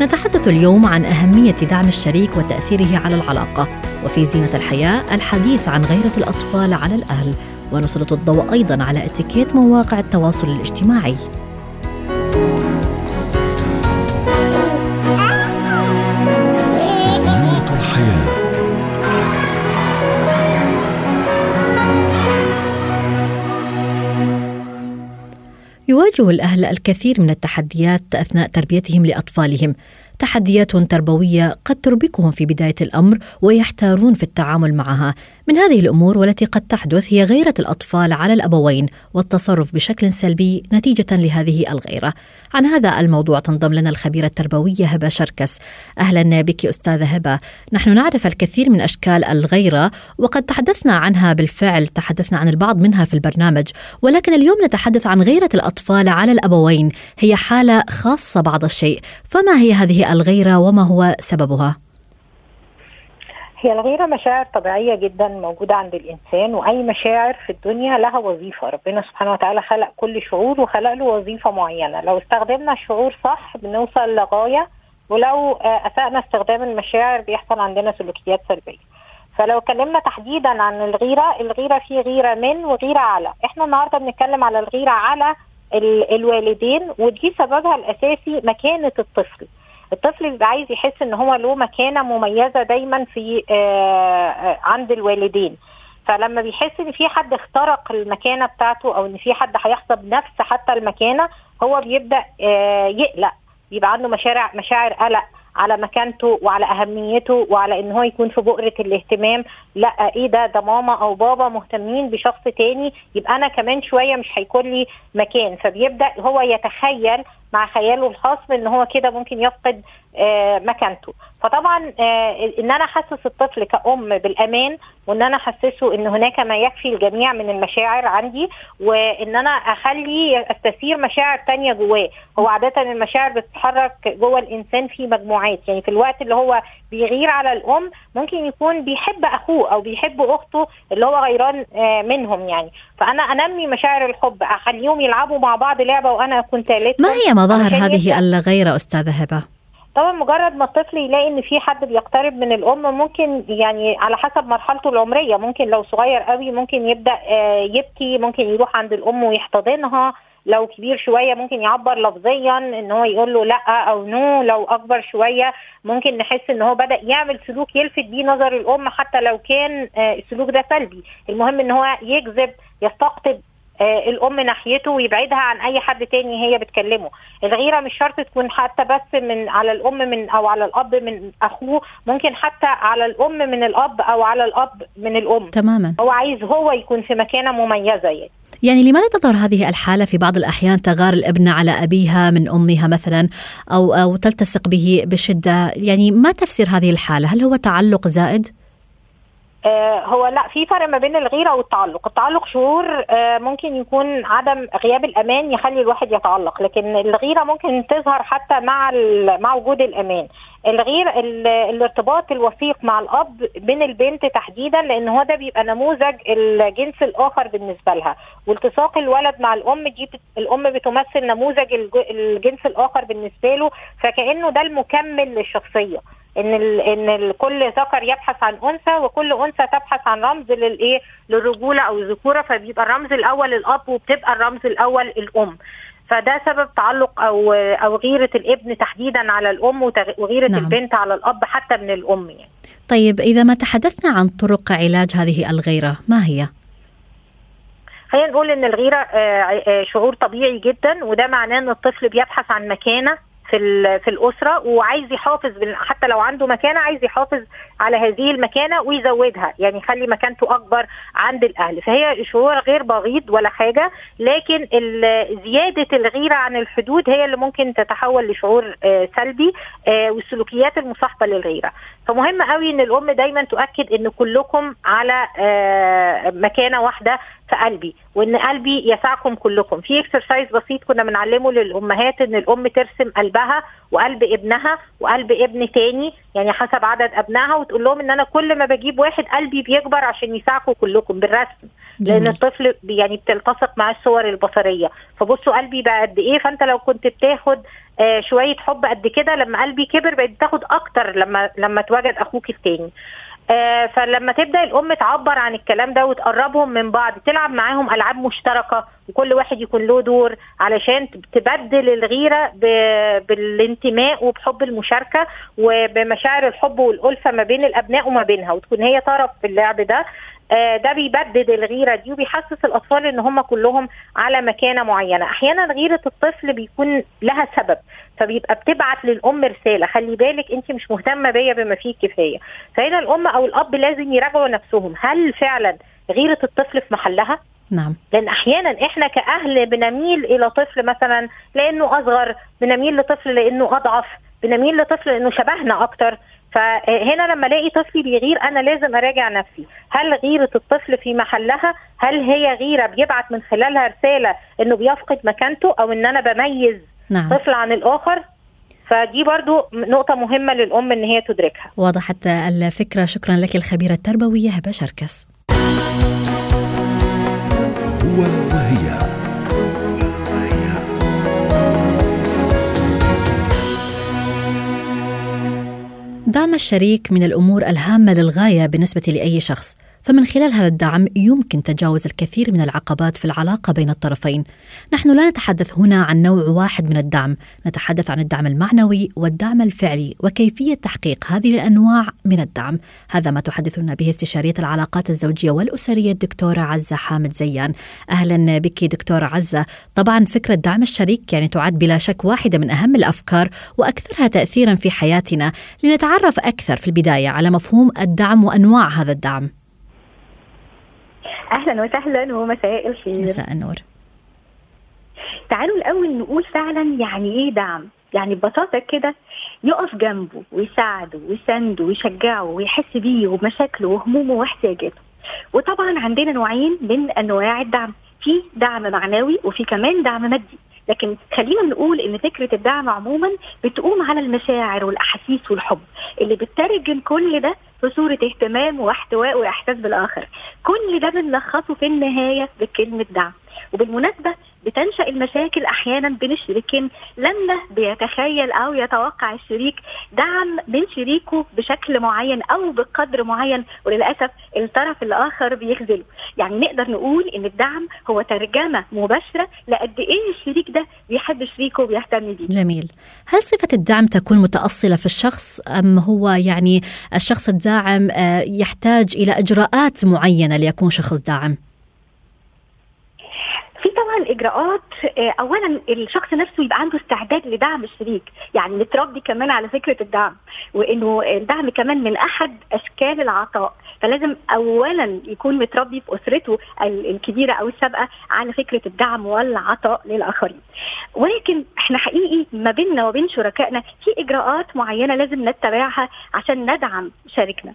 نتحدث اليوم عن أهمية دعم الشريك وتأثيره على العلاقة وفي زينة الحياة الحديث عن غيرة الأطفال على الأهل ونسلط الضوء أيضا على اتيكيت مواقع التواصل الاجتماعي. يواجه الأهل الكثير من التحديات أثناء تربيتهم لأطفالهم. تحديات تربوية قد تربكهم في بداية الأمر ويحتارون في التعامل معها. من هذه الأمور والتي قد تحدث هي غيرة الأطفال على الأبوين والتصرف بشكل سلبي نتيجة لهذه الغيرة. عن هذا الموضوع تنضم لنا الخبيرة التربوية هبة شركس. أهلا بك أستاذة هبة. نحن نعرف الكثير من أشكال الغيرة وقد تحدثنا عنها بالفعل تحدثنا عن البعض منها في البرنامج ولكن اليوم نتحدث عن غيرة الأطفال على الأبوين. هي حالة خاصة بعض الشيء. فما هي هذه الغيرة وما هو سببها؟ هي الغيرة مشاعر طبيعية جدا موجودة عند الإنسان وأي مشاعر في الدنيا لها وظيفة. ربنا سبحانه وتعالى خلق كل شعور وخلق له وظيفة معينة. لو استخدمنا الشعور صح بنوصل لغاية ولو آه، أسأنا استخدام المشاعر بيحصل عندنا سلوكيات سلبية. فلو اتكلمنا تحديدا عن الغيرة الغيرة في غيرة من وغيرة على. إحنا النهاردة بنتكلم على الغيرة على ال- الوالدين ودي سببها الأساسي مكانة الطفل. الطفل بيبقى عايز يحس إن هو له مكانة مميزة دايما في آه، آه، عند الوالدين. فلما بيحس إن في حد اخترق المكانة بتاعته أو إن في حد هيحسب نفس حتى المكانة هو بيبدأ آه، يقلق. بيبقى عنده مشاعر مشاعر قلق على مكانته وعلى أهميته وعلى إن هو يكون في بؤرة الاهتمام. لا إيه ده؟ ده ماما أو بابا مهتمين بشخص تاني يبقى أنا كمان شوية مش هيكون لي مكان. فبيبدأ هو يتخيل مع خياله الخاص بان هو كده ممكن يفقد مكانته. فطبعا آه، إن أنا احسس الطفل كأم بالأمان وإن أنا احسسه إن هناك ما يكفي الجميع من المشاعر عندي وإن أنا أخلي أستثير مشاعر تانية جواه. هو عادة المشاعر بتتحرك جوه الإنسان في مجموعات. يعني في الوقت اللي هو بيغير على الأم ممكن يكون بيحب أخوه أو بيحب أخته اللي هو غيران آه، منهم يعني. فأنا أنمي مشاعر الحب أخليهم يلعبوا مع بعض لعبة وأنا اكون ما هي مظاهر هذه الغيره أستاذة هبة؟ طبعا مجرد ما الطفل يلاقي إن في حد بيقترب من الأم ممكن يعني على حسب مرحلته العمرية. ممكن لو صغير قوي ممكن يبدأ آه، يبكي ممكن يروح عند الأم ويحتضنها. لو كبير شوية ممكن يعبر لفظيا إن هو يقول له لأ أو نو. لو أكبر شوية ممكن نحس إن هو بدأ يعمل سلوك يلفت بيه نظر الأم حتى لو كان آه، السلوك ده سلبي. المهم إن هو يجذب يستقطب الأم ناحيته ويبعدها عن أي حد تاني هي بتكلمه. الغيرة مش شرط تكون حتى بس من على الأم من أو على الأب من أخوه ممكن حتى على الأم من الأب أو على الأب من الأم. تماما. هو عايز هو يكون في مكانة مميزة يعني. يعني لماذا تظهر هذه الحالة في بعض الأحيان تغار الابنة على أبيها من أمها مثلا أو أو تلتصق به بشدة؟ يعني ما تفسير هذه الحالة؟ هل هو تعلق زائد؟ آه، هو لا في فرق ما بين الغيرة والتعلق، التعلق شعور آه، ممكن يكون عدم غياب الأمان يخلي الواحد يتعلق، لكن الغيرة ممكن تظهر حتى مع مع وجود الأمان. الغير ال- الارتباط الوثيق مع الأب بين البنت تحديدا لأن هو ده بيبقى نموذج الجنس الآخر بالنسبة لها، والتصاق الولد مع الأم دي الأم بتمثل نموذج الج- الجنس الآخر بالنسبة له فكأنه ده المكمل للشخصية. إن ال إن ال كل ذكر يبحث عن أنثى وكل أنثى تبحث عن رمز للإيه للرجولة أو الذكورة فبيبقى الرمز الأول الأب وبتبقى الرمز الأول الأم فده سبب تعلق أو أو غيرة الابن تحديدا على الأم وغيرة نعم. البنت على الأب حتى من الأم يعني طيب إذا ما تحدثنا عن طرق علاج هذه الغيرة ما هي؟ خلينا نقول إن الغيرة آه، آه، شعور طبيعي جدا وده معناه إن الطفل بيبحث عن مكانة في في الأسرة وعايز يحافظ حتى لو عنده مكانة عايز يحافظ على هذه المكانة ويزودها. يعني يخلي مكانته أكبر عند الأهل. فهي شعور غير بغيض ولا حاجة لكن زيادة الغيرة عن الحدود هي اللي ممكن تتحول لشعور سلبي والسلوكيات المصاحبة للغيرة. فمهم قوي إن الأم دايما تؤكد إن كلكم على مكانة واحدة في قلبي وإن قلبي يسعكم كلكم. في اكسرسايز بسيط كنا بنعلمه للأمهات إن الأم ترسم قلبها وقلب ابنها وقلب ابن تاني يعني حسب عدد أبنائها وتقول لهم إن أنا كل ما بجيب واحد قلبي بيكبر عشان يساعكم كلكم بالرسم. لأن الطفل يعني بتلتصق مع الصور البصرية. فبصوا قلبي بقى قد إيه؟ فأنت لو كنت بتاخد آه شوية حب قد كده لما قلبي كبر بقيت تاخد أكتر لما لما تواجد أخوك التاني. آه فلما تبدأ الأم تعبر عن الكلام ده وتقربهم من بعض تلعب معاهم ألعاب مشتركة وكل واحد يكون له دور علشان تبدل الغيرة بالانتماء وبحب المشاركة وبمشاعر الحب والألفة ما بين الأبناء وما بينها وتكون هي طرف في اللعب ده. ده بيبدد الغيرة دي وبيحسس الأطفال إن هم كلهم على مكانة معينة. أحيانا غيرة الطفل بيكون لها سبب فبيبقى بتبعت للأم رسالة خلي بالك أنت مش مهتمة بيا بما فيه الكفاية. فهنا الأم أو الأب لازم يراجعوا نفسهم هل فعلا غيرة الطفل في محلها؟ نعم. لأن أحيانا إحنا كأهل بنميل إلى طفل مثلا لأنه أصغر بنميل لطفل لأنه أضعف بنميل لطفل لأنه شبهنا أكتر. فهنا لما الاقي طفلي بيغير أنا لازم اراجع نفسي. هل غيره الطفل في محلها؟ هل هي غيرة بيبعت من خلالها رسالة إنه بيفقد مكانته أو إن أنا بميز نعم. طفل عن الآخر؟ فدي برضو نقطة مهمة للأم إن هي تدركها. وضحت الفكرة. شكرا لك الخبيرة التربوية هبة شركس. هو وهي. دعم الشريك من الأمور الهامة للغاية بالنسبة لأي شخص فمن خلال هذا الدعم يمكن تجاوز الكثير من العقبات في العلاقة بين الطرفين. نحن لا نتحدث هنا عن نوع واحد من الدعم، نتحدث عن الدعم المعنوي والدعم الفعلي وكيفية تحقيق هذه الأنواع من الدعم. هذا ما تحدثنا به استشارية العلاقات الزوجية والأسرية الدكتورة عزة حامد زيان. أهلا بك دكتورة عزة. طبعا فكرة دعم الشريك يعني تعد بلا شك واحدة من أهم الأفكار وأكثرها تاثيرا في حياتنا. لنتعرف أكثر في البداية على مفهوم الدعم وأنواع هذا الدعم. أهلا وسهلا ومساء الخير. مساء النور. تعالوا الأول نقول فعلا يعني إيه دعم؟ يعني ببساطة كده يقف جنبه ويساعده ويسنده ويشجعه ويحس بيه ومشاكله وهمومه واحتياجاته. وطبعا عندنا نوعين من أنواع الدعم. في دعم معنوي وفي كمان دعم مادي. لكن خلينا نقول إن فكرة الدعم عموما بتقوم على المشاعر والأحاسيس والحب اللي بتترجم كل ده في صورة اهتمام واحتواء وإحساس بالآخر. كل ده بنلخصه في النهاية بكلمة دعم. وبالمناسبة بتنشأ المشاكل أحيانا بين الشريكين لما بيتخيل أو يتوقع الشريك دعم من شريكه بشكل معين أو بقدر معين وللأسف الطرف الآخر بيخذله. يعني نقدر نقول إن الدعم هو ترجمة مباشرة لقد إيه الشريك ده بيحب شريكه وبيهتم بيه. جميل. هل صفة الدعم تكون متأصلة في الشخص أم هو يعني الشخص الداعم يحتاج إلى إجراءات معينة ليكون شخص داعم؟ في طبعا إجراءات اولا الشخص نفسه يبقى عنده استعداد لدعم الشريك يعني متربي كمان على فكرة الدعم وإنه الدعم كمان من أحد أشكال العطاء فلازم اولا يكون متربي في اسرته الكبيرة أو السابقة على فكرة الدعم والعطاء للآخرين. ولكن إحنا حقيقي ما بيننا وبين شركائنا في إجراءات معينة لازم نتبعها عشان ندعم شريكنا.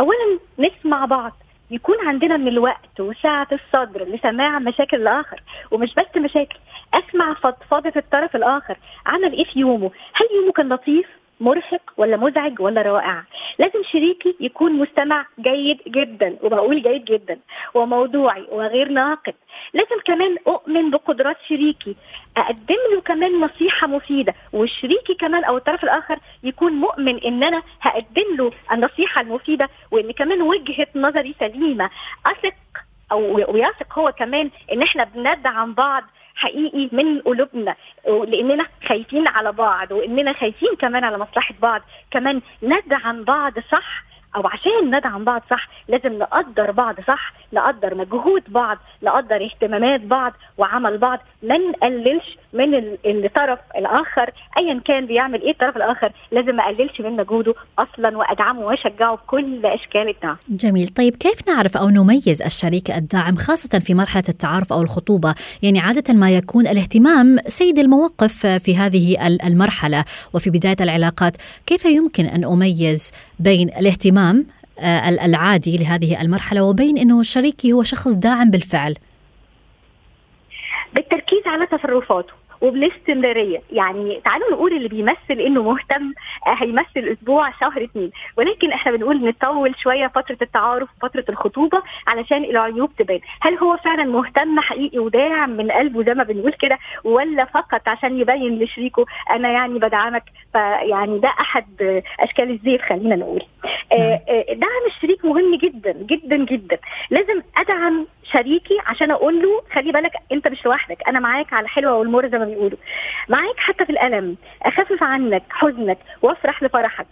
اولا نسمع بعض يكون عندنا من الوقت وسعة الصدر لسماع مشاكل الآخر ومش بس مشاكل أسمع فضفاضة الطرف الآخر. عمل إيه في يومه؟ هل يومه كان لطيف؟ مرهق ولا مزعج ولا رائع. لازم شريكي يكون مستمع جيد جدا وبقول جيد جدا وموضوعي وغير ناقد. لازم كمان أؤمن بقدرات شريكي. أقدم له كمان نصيحة مفيدة وشريكي كمان أو الطرف الآخر يكون مؤمن إن أنا هقدم له النصيحة المفيدة وإن كمان وجهة نظري سليمة. أثق أو ويثق هو كمان إن إحنا بندعم بعض حقيقي من قلوبنا لأننا خايفين على بعض وإننا خايفين كمان على مصلحة بعض. كمان ندعم بعض صح أو عشان ندعم بعض صح لازم نقدر بعض صح نقدر مجهود بعض نقدر اهتمامات بعض وعمل بعض. ما نقللش من الطرف الآخر. ايا كان بيعمل إيه الطرف الآخر لازم ما أقللش من مجهوده أصلا وأدعمه وأشجعه بكل أشكال الدعم. جميل. طيب كيف نعرف أو نميز الشريك الداعم خاصة في مرحلة التعارف أو الخطوبة؟ يعني عادة ما يكون الاهتمام سيد الموقف في هذه المرحلة. وفي بداية العلاقات كيف يمكن أن أميز بين الاهتمام آه، العادي لهذه المرحلة وبين إنه شريكي هو شخص داعم بالفعل. بالتركيز على تصرفاته. وبالاستمرارية. يعني تعالوا نقول اللي بيمثل إنه مهتم آه، هيمثل أسبوع شهر اتنين. ولكن إحنا بنقول نطول شوية فترة التعارف وفترة الخطوبة علشان العيوب تبان. هل هو فعلا مهتم حقيقي وداعم من قلبه زي ما بنقول كده ولا فقط عشان يبين لشريكه أنا يعني بدعمك؟ فيعني ده أحد أشكال الزيف خلينا نقول. آه، نعم. آه، دعم الشريك مهم جدا جدا جدا. لازم أدعم شريكي عشان أقول له خلي بالك أنت مش لوحدك أنا معاك على الحلوه والمر زي ما بيقولوا معاك حتى في الألم. أخفف عنك حزنك وافرح لفرحك.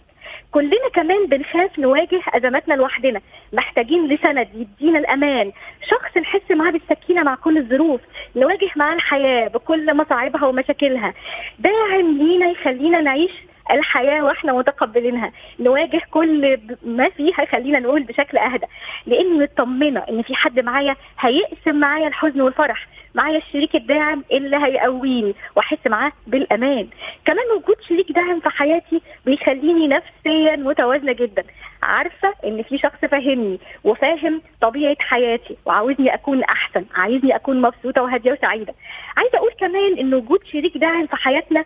كلنا كمان بنخاف نواجه أزماتنا لوحدنا. محتاجين لسند يدينا الأمان. شخص نحس معاه بالسكينة مع كل الظروف. نواجه معاه الحياة بكل مصاعبها ومشاكلها. داعم لينا يخلينا نعيش الحياة وإحنا متقبلينها. نواجه كل ما فيها خلينا نقول بشكل أهدى. لأني مطمنة إن في حد معايا هيقسم معايا الحزن والفرح معايا الشريك الداعم اللي هيقويني وأحس معاه بالأمان. كمان وجود شريك داعم في حياتي بيخليني نفسيا متوازنة جدا. عارفة إن في شخص فاهمني وفاهم طبيعة حياتي وعاوزني أكون أحسن عايزني أكون مبسوطة وهادية وسعيدة. عايزة أقول كمان إن وجود شريك داعم في حياتنا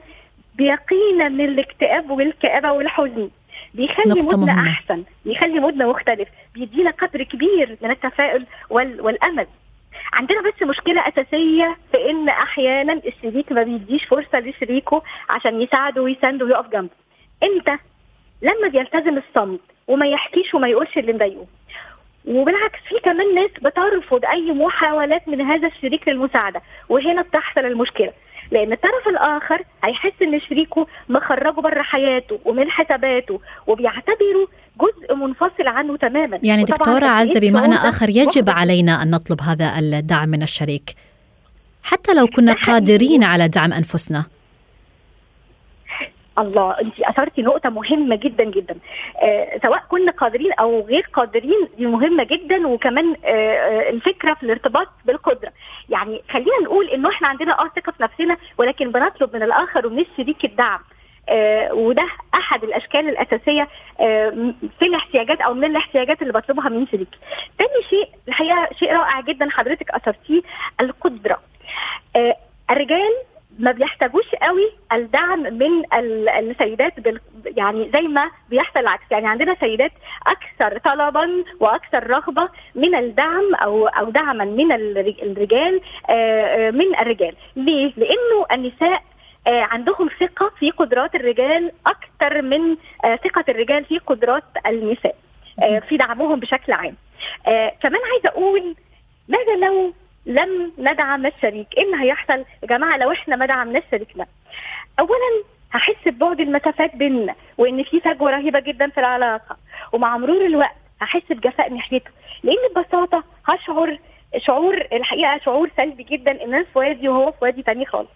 بيقينا من الاكتئاب والكآبة والحزن بيخلي مودنا أحسن بيخلي مودنا مختلف بيدينا قدر كبير من التفاؤل وال... والأمل عندنا بس مشكلة أساسية في إن أحيانا الشريك ما بيديش فرصة لشريكه عشان يساعده ويسانده ويقف جنبه. إمتى؟ لما بيلتزم الصمت وما يحكيش وما يقولش اللي مضايقه. وبالعكس في كمان ناس بترفض أي محاولات من هذا الشريك للمساعدة وهنا بتحصل المشكلة. لأن الطرف الآخر هيحس ان شريكه مخرجه بره حياته ومن حساباته وبيعتبره جزء منفصل عنه تماما. يعني دكتورة عزة بمعنى آخر يجب علينا أن نطلب هذا الدعم من الشريك حتى لو كنا قادرين على دعم أنفسنا. الله انت أثرتي نقطة مهمة جدا جدا آه سواء كنا قادرين أو غير قادرين دي مهمة جدا وكمان آه, آه، الفكرة في الارتباط بالقدرة يعني خلينا نقول إنه إحنا عندنا آه ثقة في نفسنا ولكن بنطلب من الآخر ومن الشريك الدعم آه وده أحد الأشكال الأساسية آه في الاحتياجات أو من الاحتياجات اللي بطلبها من شريكي. تاني شيء الحقيقة شيء رائع جدا حضرتك أثرتيه القدرة. آه الرجال ما بيحتاجوش قوي الدعم من السيدات بال يعني زي ما بيحصل العكس. يعني عندنا سيدات أكثر طلبا وأكثر رغبة من الدعم أو أو دعما من الرجال آه، من الرجال. ليه؟ لأنه النساء آه، عندهم ثقة في قدرات الرجال أكثر من آه، ثقة الرجال في قدرات النساء في دعمهم بشكل عام. كمان عايزة أقول ماذا لو لم ندعم الشريك. إيه اللي هيحصل؟ يا جماعة لو إحنا ما دعمناش شريكنا اولا هحس ببعد المسافات بيننا وإن في فجوة رهيبة جدا في العلاقة. ومع مرور الوقت هحس بجفاء ناحيته. لأن ببساطة هشعر شعور الحقيقة شعور سلبي جدا إن أنا في وادي وهو في وادي تاني خالص.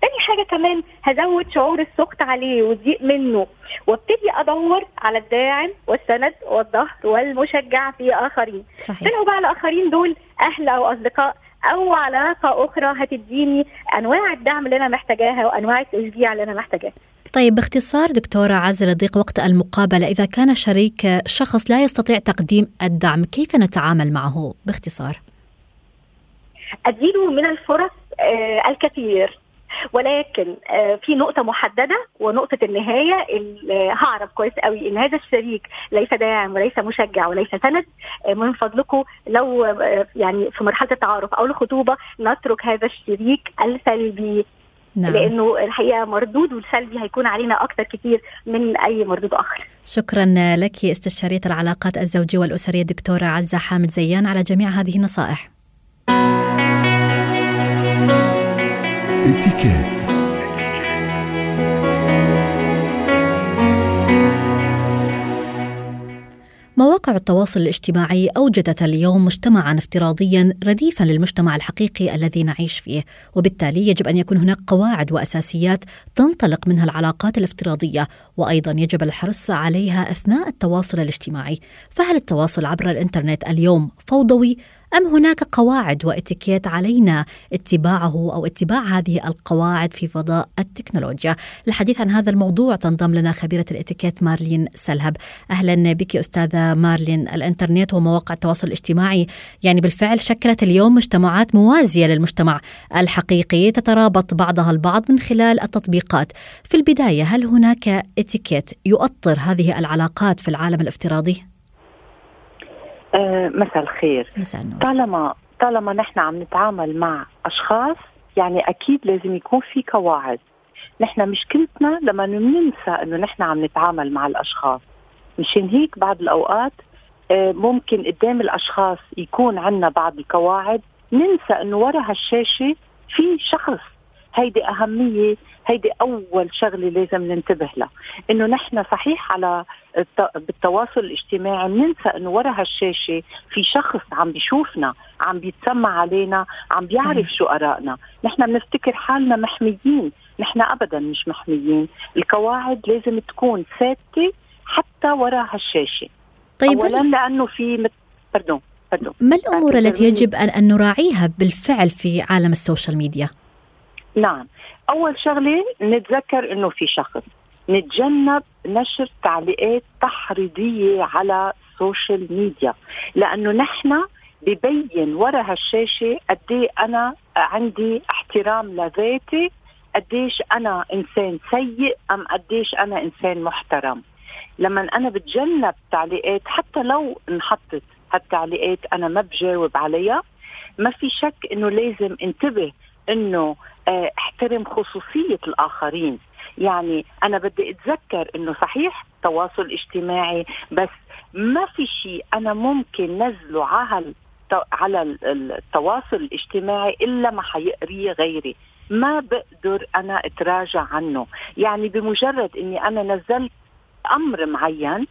تاني حاجة كمان هزود شعور السخط عليه والضيق منه وابتدي أدور على الداعم والسند والظهر والمشجع في آخرين. صحيح. طلعوا بقى الآخرين دول أهل أو أصدقاء. أو علاقه أخرى هتديني أنواع الدعم اللي أنا محتاجاها وأنواع التشجيع اللي أنا محتاجاها. طيب باختصار دكتورة عزة لضيق وقت المقابلة إذا كان شريك شخص لا يستطيع تقديم الدعم كيف نتعامل معه؟ باختصار؟ أديله من الفرص آه الكثير. ولكن آه، في نقطة محددة ونقطة النهاية اللي هعرف كويس قوي إن هذا الشريك ليس داعم وليس مشجع وليس سند آه، من فضلكم لو آه، يعني في مرحلة التعارف أو الخطوبة نترك هذا الشريك السلبي نعم. لأنه الحقيقة مردود السلبي هيكون علينا أكثر كثير من أي مردود آخر. شكرا لك استشاريه العلاقات الزوجية والأسرية الدكتورة عزة حامد زيان على جميع هذه النصائح. اتكات مواقع التواصل الاجتماعي أوجدت اليوم مجتمعا افتراضيا رديفا للمجتمع الحقيقي الذي نعيش فيه، وبالتالي يجب أن يكون هناك قواعد وأساسيات تنطلق منها العلاقات الافتراضية، وأيضا يجب الحرص عليها أثناء التواصل الاجتماعي، فهل التواصل عبر الإنترنت اليوم فوضوي أم هناك قواعد وإتيكيت علينا اتباعه أو اتباع هذه القواعد في فضاء التكنولوجيا؟ للحديث عن هذا الموضوع تنضم لنا خبيرة الإتيكيت مارلين سلهب. أهلا بك أستاذة مارلين. الإنترنت ومواقع التواصل الاجتماعي. يعني بالفعل شكلت اليوم مجتمعات موازية للمجتمع. الحقيقي تترابط بعضها البعض من خلال التطبيقات. في البداية هل هناك إتيكيت يؤطر هذه العلاقات في العالم الافتراضي؟ آه مساء الخير. مساء النور. طالما طالما نحن عم نتعامل مع أشخاص يعني أكيد لازم يكون في قواعد. نحن مشكلتنا لما ننسى إنه نحن عم نتعامل مع الأشخاص. مشان هيك بعض الأوقات آه ممكن قدام الأشخاص يكون عندنا بعض القواعد. ننسى إنه ورا هالشاشة في شخص. هيدي أهمية هيدي أول شغلة لازم ننتبه لها. إنه نحن صحيح على بالتواصل الاجتماعي بننسى إنه ورا هالشاشة في شخص عم بيشوفنا عم بيتسمع علينا عم بيعرف صحيح. شو آرائنا. نحن بنفتكر حالنا محميين. نحن أبدا مش محميين. القواعد لازم تكون ثابتة حتى ورا هالشاشة. طيب أولا لأنه في مت... pardon pardon. ما الأمور التي يجب أن نراعيها بالفعل في عالم ال social media؟ نعم. أول شغلة نتذكر إنه في شخص نتجنب نشر تعليقات تحريضية على ال social media لأنه نحن ببين ورا هالشاشة قد إيه أنا عندي احترام لذاتي قديش أنا إنسان سيء أم قديش أنا إنسان محترم. لما أنا بتجنب تعليقات حتى لو انحطت هالتعليقات أنا ما بجاوب عليها ما في شك إنه لازم انتبه إنه احترم خصوصية الآخرين. يعني أنا بدي أتذكر إنه صحيح تواصل اجتماعي بس ما في شيء أنا ممكن نزله على على التواصل الاجتماعي إلا ما حيقريه غيري. ما بقدر أنا أتراجع عنه. يعني بمجرد إني أنا نزلت أمر معين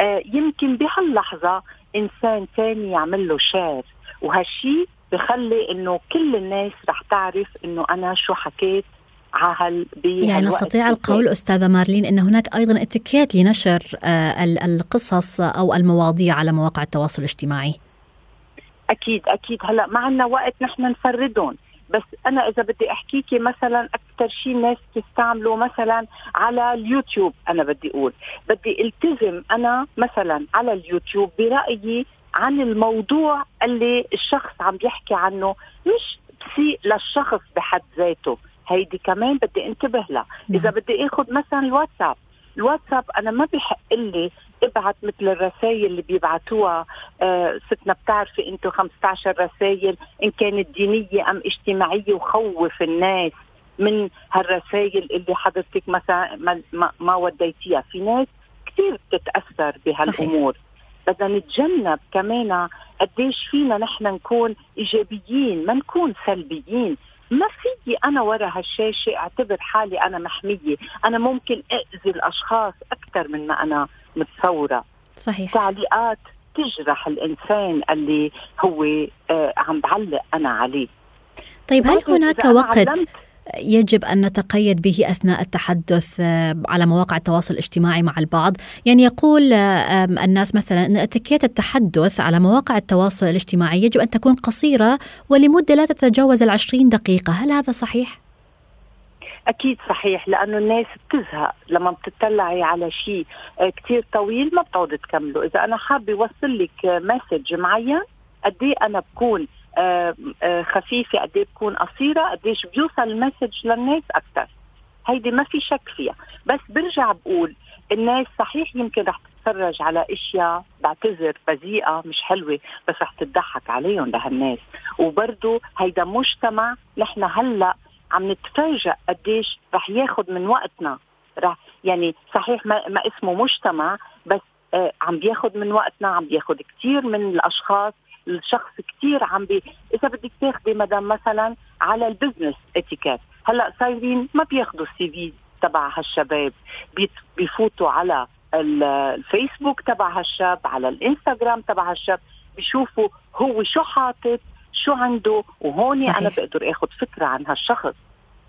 آه يمكن بهاللحظة إنسان ثاني يعمل له شير وهالشيء بخلي إنه كل الناس رح تعرف إنه أنا شو حكيت عهل يعني نستطيع القول أستاذة مارلين إن هناك أيضا اتيكيت لنشر آه، القصص أو المواضيع على مواقع التواصل الاجتماعي. أكيد أكيد. هلأ ما عندنا وقت نحن نفردهم. بس أنا إذا بدي أحكيكي مثلا أكثر شيء الناس تستعمله مثلا على اليوتيوب أنا بدي أقول. بدي التزم أنا مثلا على اليوتيوب برأيي عن الموضوع اللي الشخص عم بيحكي عنه مش بسيء للشخص بحد ذاته. هيدي كمان بدي انتبه لها. إذا نعم. بدي آخذ مثلا الواتساب. الواتساب أنا ما بحق لي أبعت مثل الرسائل اللي بيبعتوها. آه ستنا بتعرفي أنتم 15 رسائل إن كانت دينية أم اجتماعية وخوف الناس من هالرسائل اللي حضرتك مثلا ما, ما, ما وديتيها. في ناس كثير بتتأثر بهالأمور. صحيح. بدنا نتجنب كمان قديش فينا نحن نكون إيجابيين ما نكون سلبيين. ما فيي أنا ورا هالشاشة أعتبر حالي أنا محمية. أنا ممكن اذي الأشخاص أكثر من ما أنا متصورة. صحيح. تعليقات تجرح الإنسان اللي هو آه عم بعلق أنا عليه. طيب هل هناك وقت يجب أن نتقيد به أثناء التحدث آه، على مواقع التواصل الاجتماعي مع البعض، يعني يقول آه، الناس مثلا إن اتيكيت التحدث على مواقع التواصل الاجتماعي يجب أن تكون قصيرة ولمدة لا تتجاوز العشرين دقيقة، هل هذا صحيح؟ أكيد صحيح لأنه الناس بتزهق لما بتطلعي على شيء آه، كثير طويل ما بتقعد تكمله، إذا أنا حابة اوصل لك مسج معين قد إيه أنا بكون خفيفة قد إيه بتكون قصيرة قديش بيوصل المسج للناس أكثر. هيدي ما في شك فيها. بس برجع بقول الناس صحيح يمكن رح تتفرج على أشياء بعتذر بذيئة مش حلوة بس رح تضحك عليهم لهالناس. وبرضه هيدا مجتمع نحن هلأ عم نتفاجئ قديش رح ياخذ من وقتنا. رح يعني صحيح ما, ما اسمه مجتمع بس آه عم بياخذ من وقتنا عم بياخذ كثير من الأشخاص الشخص كثير عم بي إذا بدك تاخذي مدام مثلا على ال business etiquette. هلأ صايرين ما بياخذوا ال CV تبع هالشباب. بيفوتوا على الفيسبوك تبع هالشاب على الإنستغرام تبع هالشاب. بيشوفوا هو شو حاطط شو عنده. وهون. أنا بقدر آخذ فكرة عن هالشخص.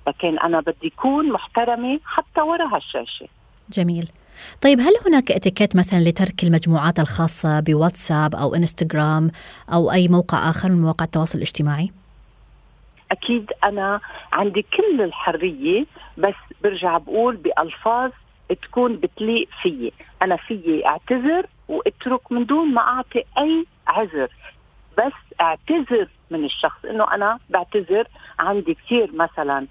لكن أنا بدي أكون محترمة حتى وراء هالشاشة. جميل. طيب هل هناك اتيكيت مثلا لترك المجموعات الخاصة بواتساب أو إنستغرام أو أي موقع آخر من مواقع التواصل الاجتماعي؟ أكيد أنا عندي كل الحرية بس برجع بقول بألفاظ تكون بتليق فيي أنا فيي أعتذر وأترك من دون ما أعطي أي عذر بس أعتذر من الشخص إنه أنا بعتذر عندي كثير مثلا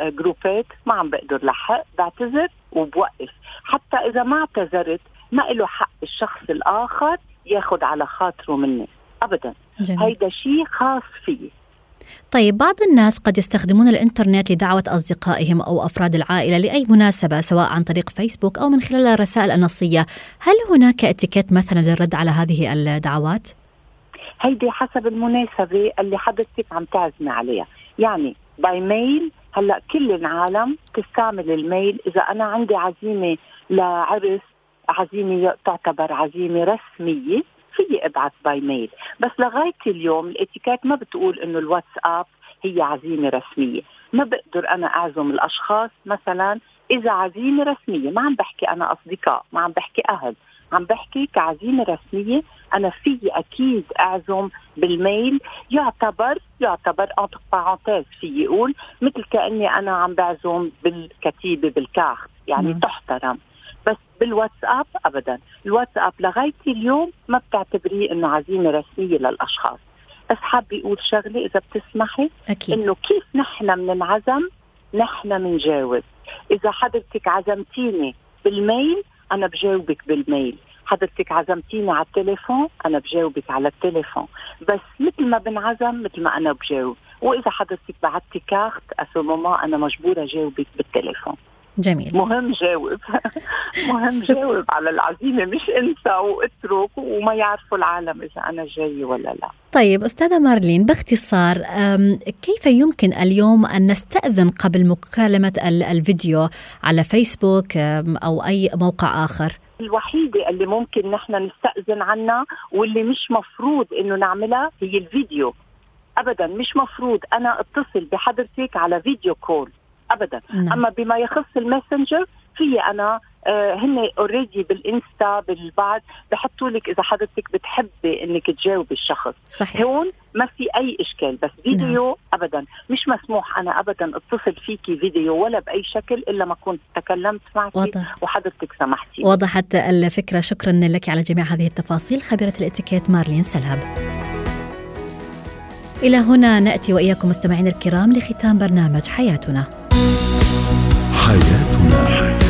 جروبات آه، ما عم بقدر لحق بعتذر وبوقف. حتى إذا ما اعتذرت ما له حق الشخص الآخر ياخذ على خاطره مني. ابدا. جميل. هيدا شيء خاص فيي. طيب بعض الناس قد يستخدمون الإنترنت لدعوة أصدقائهم أو أفراد العائلة لأي مناسبة سواء عن طريق فيسبوك أو من خلال الرسائل النصية. هل هناك اتيكيت مثلا للرد على هذه الدعوات؟ هيدي حسب المناسبة اللي حضرتك عم تعزمي عليها. يعني by mail هلأ كل العالم تستعمل ال mail. إذا أنا عندي عزيمة لعرس عزيمة تعتبر عزيمة رسمية في أبعث by mail بس لغاية اليوم الاتيكيت ما بتقول إنه الواتساب هي عزيمة رسمية. ما بقدر أنا أعزم الأشخاص. مثلا إذا عزيمة رسمية ما عم بحكي أنا أصدقاء ما عم بحكي أهل. عم بحكي كعزيمة رسمية. أنا في أكيد أعزم بال mail. يعتبر يعتبر entre parenthèses في يقول مثل كأني أنا عم بعزم بالكتيبة بالكارت يعني مم. تحترم. بس بالواتساب ابدا. الواتساب لغاية اليوم ما بتعتبريه إنه عزيمة رسمية للأشخاص. بس حابة أقول شغلة إذا بتسمحي أكيد. إنه كيف نحن بننعزم نحن بنجاوب إذا حضرتك عزمتيني بالميل أنا بجاوبك بالميل. حضرتك عزمتيني على التليفون أنا بجاوبك على التليفون. بس مثل ما بنعزم مثل ما أنا بجاوب. وإذا حضرتك بعتي كارت اسو أنا مجبورة جاوبك بالتليفون. جميل. مهم جاوب. مهم جاوب على العزيمة مش انسى واترك وما يعرفوا العالم إذا أنا جاي ولا لا. طيب أستاذة مارلين باختصار كيف يمكن اليوم أن نستأذن قبل مكالمة الفيديو على فيسبوك أو أي موقع آخر؟ الوحيدة اللي ممكن نحن نستأذن عنها واللي مش مفروض إنه نعملها هي الفيديو. أبدا مش مفروض. أنا اتصل بحضرتك على video call. ابدا. نعم. أما بما يخص الماسنجر في أنا آه هن already بالإنستا بالبعض بحطوا لك إذا حضرتك بتحبي إنك تجاوبي الشخص. صحيح. هون ما في أي إشكال بس فيديو نعم. ابدا. مش مسموح أنا ابدا أتصل فيكي فيديو ولا بأي شكل إلا ما كنت تكلمت معك وحضرتك سمحتي. وضحت الفكرة. شكرا لك على جميع هذه التفاصيل. خبيرة الاتيكيت مارلين سلهب إلى هنا نأتي وإياكم مستمعين الكرام لختام برنامج حياتنا. حياتنا.